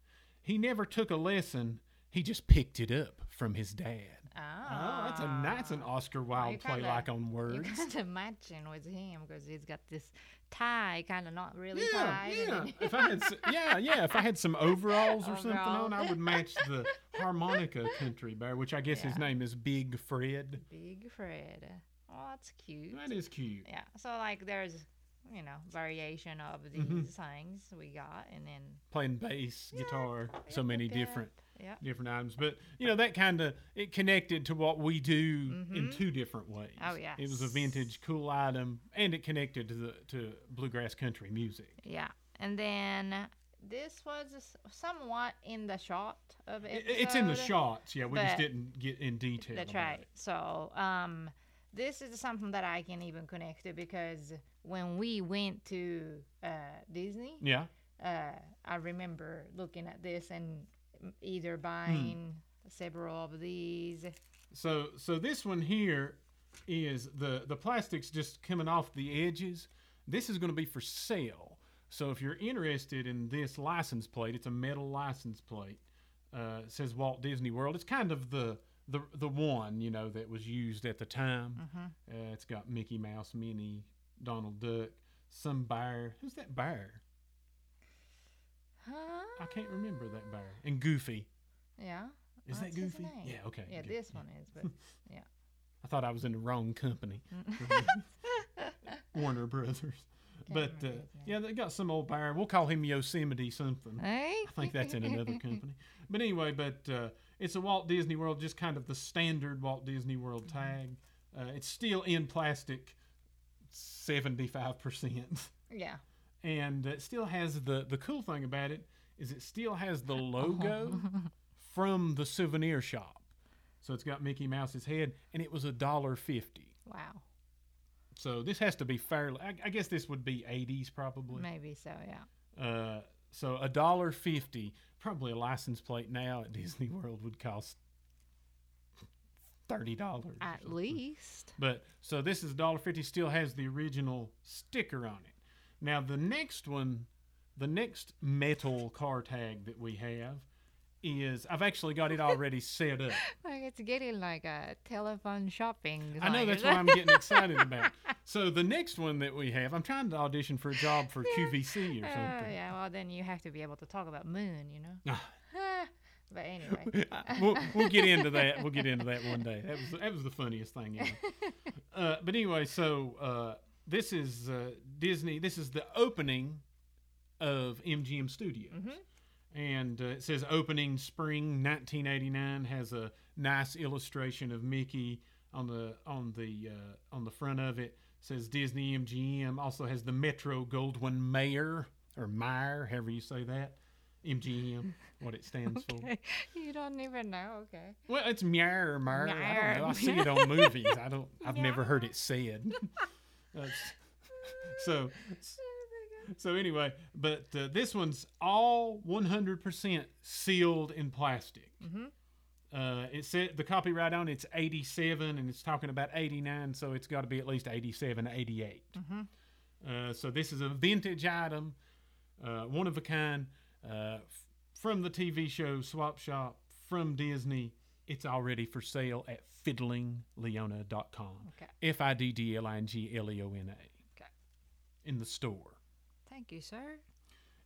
Speaker 1: He never took a lesson, he just picked it up from his dad.
Speaker 2: Oh,
Speaker 1: Oh, that's a that's an Oscar Wilde
Speaker 2: you
Speaker 1: play
Speaker 2: kinda-
Speaker 1: like on words.
Speaker 2: You're
Speaker 1: words.
Speaker 2: kind of matching with him because he's got this tie, kind of not really
Speaker 1: Yeah,
Speaker 2: tied. and
Speaker 1: yeah. if I had, yeah, yeah. If I had some overalls or something on, I would match the harmonica country bear, which I guess his name is Big Fred.
Speaker 2: Big Fred. Oh, that's cute.
Speaker 1: That is cute.
Speaker 2: Yeah. So like, there's you know variation of these
Speaker 1: Mhm.
Speaker 2: things we got, and then
Speaker 1: Playing bass, guitar, so many
Speaker 2: yep,
Speaker 1: different
Speaker 2: Yeah.
Speaker 1: different items. But you know that kind of it connected to what we do in
Speaker 2: Mhm.
Speaker 1: two different ways.
Speaker 2: Oh, yeah,
Speaker 1: It was a vintage cool item, and it connected to the to bluegrass country music.
Speaker 2: Yeah. And then this was somewhat in the shot of it.
Speaker 1: It's in the shots. Yeah, we just didn't get in detail.
Speaker 2: That's right.
Speaker 1: it.
Speaker 2: So, um, this is something that I can even connect to because when we went to uh, Disney,
Speaker 1: Yeah.
Speaker 2: uh, I remember looking at this and. Either buying several of these.
Speaker 1: So so this one here is the the plastic's just coming off the edges. This is going to be for sale. So if you're interested in this license plate, it's a metal license plate. Uh, it says Walt Disney World. It's kind of the the the one you know that was used at the time.
Speaker 2: Mm-hmm.
Speaker 1: Uh, it's got Mickey Mouse, Minnie, Donald Duck, some bear. Who's that bear?
Speaker 2: Huh?
Speaker 1: I can't remember that bear. And Goofy.
Speaker 2: Yeah.
Speaker 1: Is
Speaker 2: What's
Speaker 1: that Goofy? Yeah. Okay.
Speaker 2: Yeah,
Speaker 1: good.
Speaker 2: this one is, but yeah.
Speaker 1: I thought I was in the wrong company. Warner Brothers. But uh, yeah, they got some old bear. We'll call him Yosemite something.
Speaker 2: hey.
Speaker 1: I think that's in another company. But anyway, but uh, it's a Walt Disney World, just kind of the standard Walt Disney World
Speaker 2: Mm-hmm.
Speaker 1: tag. Uh, it's still in plastic, seventy-five percent,
Speaker 2: Yeah.
Speaker 1: And it still has the the cool thing about it is it still has the logo from the souvenir shop. So it's got Mickey Mouse's head, and it was a dollar fifty.
Speaker 2: Wow.
Speaker 1: So this has to be fairly. I, I guess this would be eighties probably.
Speaker 2: Maybe so. Yeah.
Speaker 1: Uh, so a dollar fifty, probably a license plate now at Disney World would cost thirty dollars.
Speaker 2: At least.
Speaker 1: But so this is a dollar fifty. Still has the original sticker on it. Now the next one, the next metal car tag that we have is I've actually got it already set up.
Speaker 2: Like it's getting like a telephone shopping.
Speaker 1: I know that's what? I'm getting excited about. So the next one that we have, I'm trying to audition for a job for QVC or something.
Speaker 2: Oh,
Speaker 1: something.
Speaker 2: yeah, well then you have to be able to talk about moon, you know.
Speaker 1: Ah.
Speaker 2: but anyway,
Speaker 1: we'll, we'll get into that. We'll get into that one day. That was that was the funniest thing ever. Uh, but anyway, so uh, this is uh, Disney. This is the opening of MGM Studios, and uh, it says opening spring 1989. Has a nice illustration of Mickey on the on the uh, on the front of it. Says Disney MGM. Also has the Metro Goldwyn Mayer or Meyer, however you say that. MGM, what it stands for.
Speaker 2: you don't even know. Okay.
Speaker 1: Well, it's meow or mer. I don't know. I see it on movies. I don't. I've never heard it said. That's, so, so anyway, but uh, this one's all 100% sealed in plastic.
Speaker 2: Mhm.
Speaker 1: Uh, it said the copyright on it's 87, and it's talking about 89, so it's got to be at least 87, 88.
Speaker 2: Mhm.
Speaker 1: Uh, so this is a vintage item, uh, one of a kind, uh, f- from the TV show Swap Shop from Disney. It's already for sale at fiddlingleona.com.
Speaker 2: Okay.
Speaker 1: F I D D L I N G L E O N A.
Speaker 2: Okay.
Speaker 1: In the store.
Speaker 2: Thank you, sir.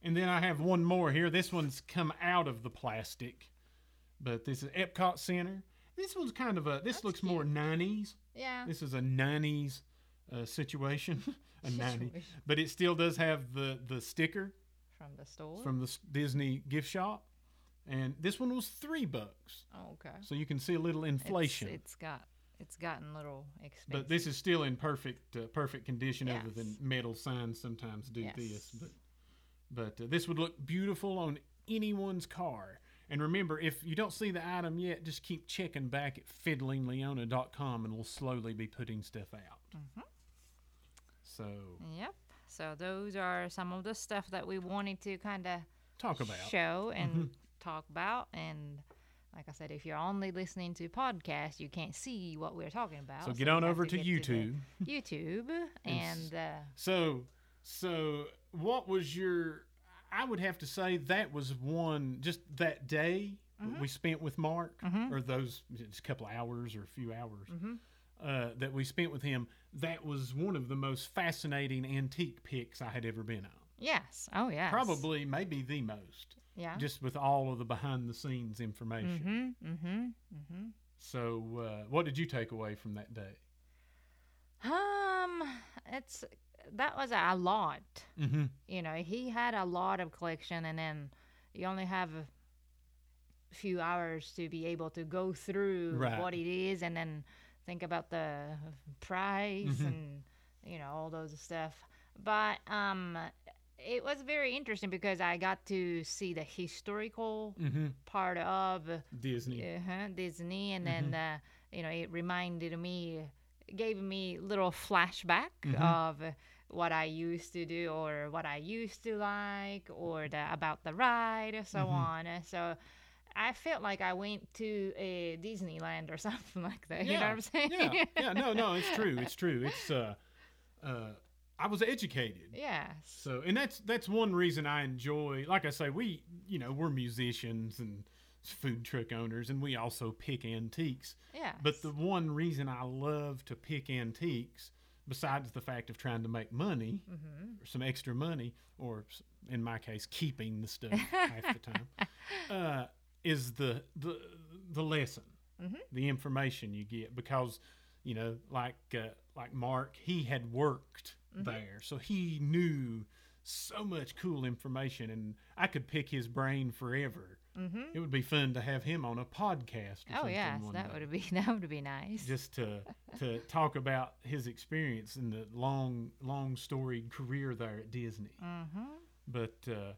Speaker 1: And then I have one more here. This one's come out of the plastic, but this is Epcot Center. This one's kind of a. This looks more 90s.
Speaker 2: Yeah.
Speaker 1: This is a 90s uh, situation. a 90s.
Speaker 2: Situation.
Speaker 1: But it still does have the the sticker
Speaker 2: From the store.
Speaker 1: from the Disney gift shop, and this one was three bucks.
Speaker 2: oh, okay.
Speaker 1: So you can see a little
Speaker 2: It's-
Speaker 1: inflation.
Speaker 2: it's got. It's gotten a little expensive.
Speaker 1: but this is still in perfect uh, perfect condition, other than metal signs sometimes do this. But but uh, this would look beautiful on anyone's car. And remember, if you don't see the item yet, just keep checking back at fiddlingleona.com, and we'll slowly be putting stuff out.
Speaker 2: Mhm.
Speaker 1: So
Speaker 2: Yep. So those are some of the stuff that we wanted to kind of
Speaker 1: talk about. Mm-hmm.
Speaker 2: show and talk about. And like I said, if you're only listening to podcasts, you can't see what we're talking about.
Speaker 1: So get
Speaker 2: you
Speaker 1: on over to,
Speaker 2: the
Speaker 1: YouTube.
Speaker 2: YouTube
Speaker 1: And
Speaker 2: and uh,
Speaker 1: So, so what was your? I would have to say that was one just that day we spent with Mark,
Speaker 2: Mhm.
Speaker 1: or those just a couple of hours or a few hours
Speaker 2: Mhm.
Speaker 1: uh, that we spent with him, that was one of the most fascinating antique picks I had ever been on.
Speaker 2: Yes. Oh, yes.
Speaker 1: Probably, maybe the most,
Speaker 2: Yeah.
Speaker 1: just with all of the behind the scenes information.
Speaker 2: Mm-hmm. Mm-hmm. Mm-hmm.
Speaker 1: So, uh, what did you take away from that day?
Speaker 2: Um, it's that was a lot.
Speaker 1: Mm-hmm.
Speaker 2: You know, he had a lot of collection, and then you only have a few hours to be able to go through
Speaker 1: Right.
Speaker 2: what it is, and then think about the price
Speaker 1: Mhm.
Speaker 2: and you know all those stuff. But um, it was very interesting because I got to see the historical
Speaker 1: Mm-hmm.
Speaker 2: part of
Speaker 1: Disney.
Speaker 2: uh-huh, Disney, and then uh, you know it reminded me, gave me little flashback
Speaker 1: Mhm.
Speaker 2: of what I used to do or what I used to like or the, about the ride and so
Speaker 1: Mhm.
Speaker 2: on. So I felt like I went to a Disneyland or something like that. You know what I'm saying?
Speaker 1: yeah, yeah. No, no, it's true. It's true. It's uh, uh, I was educated.
Speaker 2: yes.
Speaker 1: So, and that's that's one reason I enjoy. Like I say, we you know we're musicians and food truck owners, and we also pick antiques.
Speaker 2: Yes.
Speaker 1: But the one reason I love to pick antiques, besides the fact of trying to make money,
Speaker 2: hmm
Speaker 1: or some extra money, or in my case, keeping the stuff half the time, uh, is the the the lesson,
Speaker 2: Mhm.
Speaker 1: the information you get because you know, like uh, like Mark, he had worked there, so he knew so much cool information, and I could pick his brain forever.
Speaker 2: hmm
Speaker 1: It would be fun to have him on a podcast. Or
Speaker 2: Oh
Speaker 1: something
Speaker 2: yes, that
Speaker 1: day
Speaker 2: would be that would be nice.
Speaker 1: just to to talk about his experience in the long long storied career there at Disney.
Speaker 2: hmm
Speaker 1: But uh,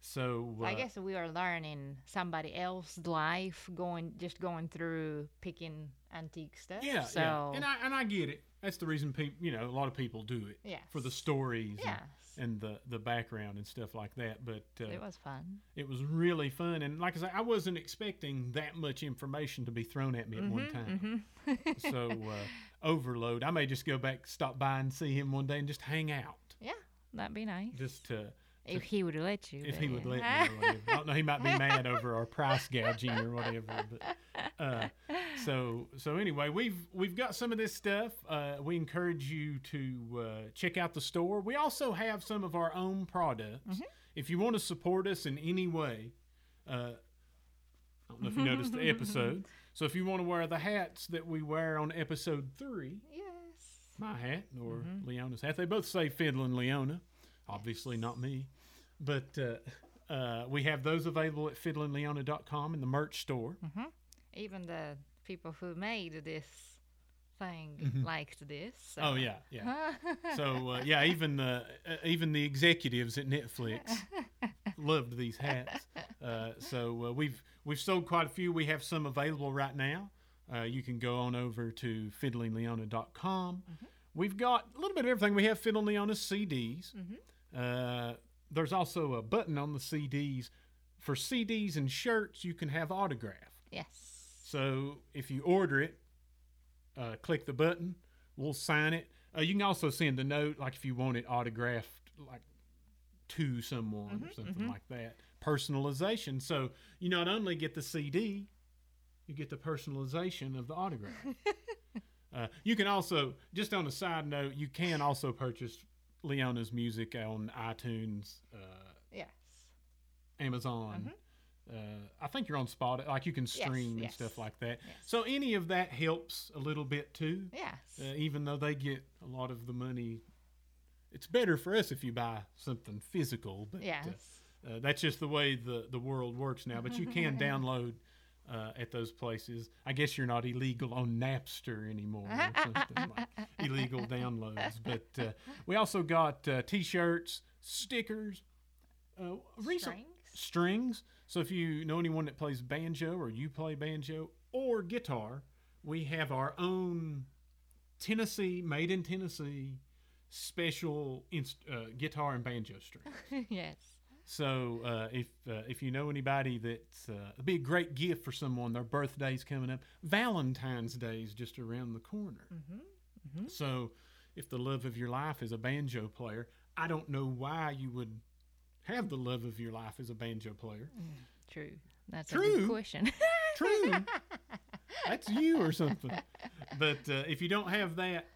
Speaker 1: so uh,
Speaker 2: I guess we are learning somebody else's life, going just going through picking antique stuff.
Speaker 1: yeah,
Speaker 2: So
Speaker 1: yeah, and I and I get it. That's the reason people, you know, a lot of people do it
Speaker 2: yes.
Speaker 1: for the stories
Speaker 2: yes,
Speaker 1: and, and the the background and stuff like that. But uh,
Speaker 2: it was fun.
Speaker 1: it was really fun, and like I said, I wasn't expecting that much information to be thrown at me at one time.
Speaker 2: hmm
Speaker 1: So uh, overload. I may just go back, stop by, and see him one day, and just hang out,
Speaker 2: yeah, that'd be nice.
Speaker 1: just to
Speaker 2: if he would let you.
Speaker 1: if he would let me. I don't know. He might be mad over our price gouging or whatever. But uh, so so anyway, we've we've got some of this stuff. Uh, we encourage you to uh, check out the store. We also have some of our own products. If you want to support us in any way, uh, I don't know if you noticed the episode. So if you want to wear the hats that we wear on episode three,
Speaker 2: yes.
Speaker 1: my hat or Leona's hat. They both say Fiddlin' Leona. Obviously not me. But uh, uh, we have those available at fiddlingleona.com in the merch store.
Speaker 2: Even the people who made this thing
Speaker 1: Mhm.
Speaker 2: liked this. So.
Speaker 1: Oh yeah, yeah. So uh, yeah, even the uh, even the executives at Netflix loved these hats. Uh, so uh, we've we've sold quite a few. We have some available right now. Uh, you can go on over to fiddlingleona.com. We've got a little bit of everything. We have Fiddling Leona's CDs. Uh, there's also a button on the CDs for CDs and shirts. You can have autograph.
Speaker 2: yes.
Speaker 1: So if you order it, uh, click the button. We'll sign it. Uh, you can also send a note, like if you want it autographed, like to someone or something like that. Personalization. So you not only get the CD, you get the personalization of the autograph. uh, you can also, just on a side note, you can also purchase Leona's music on iTunes, uh,
Speaker 2: Yes.
Speaker 1: Amazon. Uh, I think you're on Spot. Like you can stream and
Speaker 2: yes.
Speaker 1: stuff like that.
Speaker 2: Yes.
Speaker 1: So any of that helps a little bit too.
Speaker 2: Yes.
Speaker 1: Uh, even though they get a lot of the money, it's better for us if you buy something physical. But
Speaker 2: yes.
Speaker 1: uh, uh, that's just the way the the world works now. But you can download. Uh, at those places, I guess you're not illegal on Napster anymore, or something like illegal downloads. But uh, we also got uh, T-shirts, stickers, uh, recent
Speaker 2: Strings.
Speaker 1: strings. So if you know anyone that plays banjo or you play banjo or guitar, we have our own Tennessee, made in Tennessee, special inst- uh, guitar and banjo string.
Speaker 2: yes.
Speaker 1: So uh, if uh, if you know anybody that's uh, it'd be a great gift for someone, their birthday's coming up. Valentine's Day is just around the corner.
Speaker 2: Mm-hmm.
Speaker 1: So if the love of your life is a banjo player, I don't know why you would have the love of your life as a banjo player.
Speaker 2: True. That's a
Speaker 1: True.
Speaker 2: good question.
Speaker 1: True. That's you or something. But uh, if you don't have that,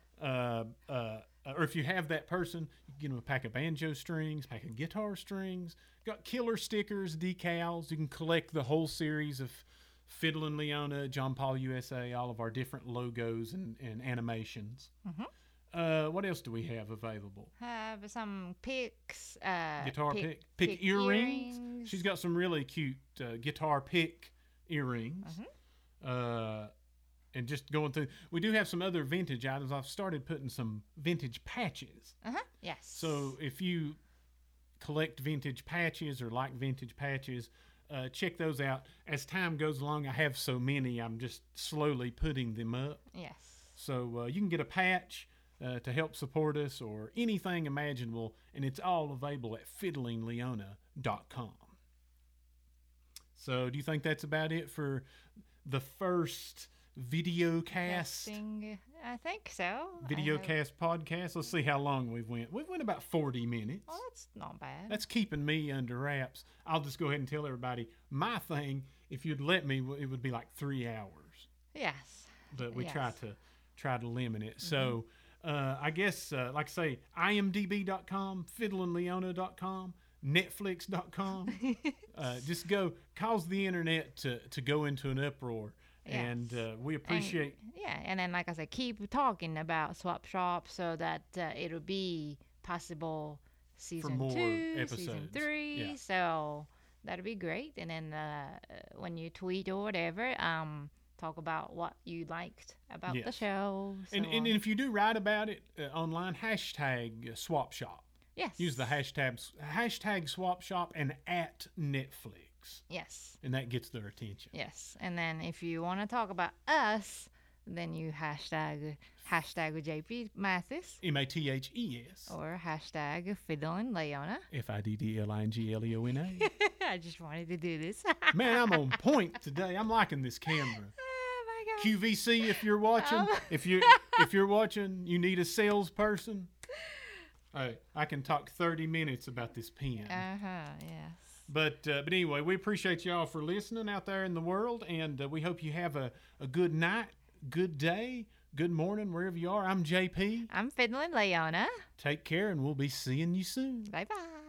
Speaker 1: uh, or if you have that person, you can get them a pack of banjo strings, pack of guitar strings. Got killer stickers, decals. You can collect the whole series of Fiddlin' Leona, John Paul USA, all of our different logos and, and animations. Uh, what else do we have available?
Speaker 2: Have some picks. Uh,
Speaker 1: Guitar pick, pick, earrings. She's got some really cute uh, guitar pick earrings. Uh, and just going through, we do have some other vintage items. I've started putting some vintage patches.
Speaker 2: Uh huh. Yes.
Speaker 1: So if you collect vintage patches or like vintage patches, uh, check those out. As time goes along, I have so many, I'm just slowly putting them up.
Speaker 2: Yes.
Speaker 1: So uh, you can get a patch uh, to help support us or anything imaginable, and it's all available at fiddlingleona.com. So do you think that's about it for the first video cast?
Speaker 2: Casting, I think so.
Speaker 1: Video cast podcast. Let's see how long we've went. We've went about 40 minutes.
Speaker 2: Well, that's not bad.
Speaker 1: That's keeping me under wraps. I'll just go ahead and tell everybody my thing. If you'd let me, it would be like three hours.
Speaker 2: yes.
Speaker 1: but we try to try to limit it. So uh, I guess, uh, like I say, imdb.com, fiddlingleona.com, netflix.com. uh, just go cause the internet to, to go into an uproar. And uh, we appreciate
Speaker 2: Yeah, and then like I said, keep talking about Swap Shop so that uh, it'll be possible season two, season three.
Speaker 1: Yeah.
Speaker 2: So that'll be great. And then uh, when you tweet or whatever, um, talk about what you liked about the
Speaker 1: Yes.
Speaker 2: show.
Speaker 1: and,
Speaker 2: so
Speaker 1: and if you do write about it uh, online, hashtag swap shop.
Speaker 2: yes,
Speaker 1: Use the hashtag hashtag swap shop and at Netflix,
Speaker 2: yes,
Speaker 1: and that gets their attention.
Speaker 2: yes. And then if you want to talk about us, then you hashtag hashtag JP Mathes
Speaker 1: M A T H E S
Speaker 2: or hashtag Fiddling Leona.
Speaker 1: F I D D L I N G L E O N A.
Speaker 2: I just wanted to do this.
Speaker 1: Man, I'm on point today. I'm liking this camera.
Speaker 2: oh my god.
Speaker 1: QVC, if you're watching,
Speaker 2: Oh.
Speaker 1: if you if you're watching, you need a salesperson. Hey, I can talk 30 minutes about this pen.
Speaker 2: Uh huh. Yes.
Speaker 1: But uh, but anyway, we appreciate y'all for listening out there in the world, and uh, we hope you have a, a good night, good day, good morning, wherever you are. I'm JP.
Speaker 2: I'm Fiddling Leona.
Speaker 1: Take care, and we'll be seeing you soon.
Speaker 2: Bye bye.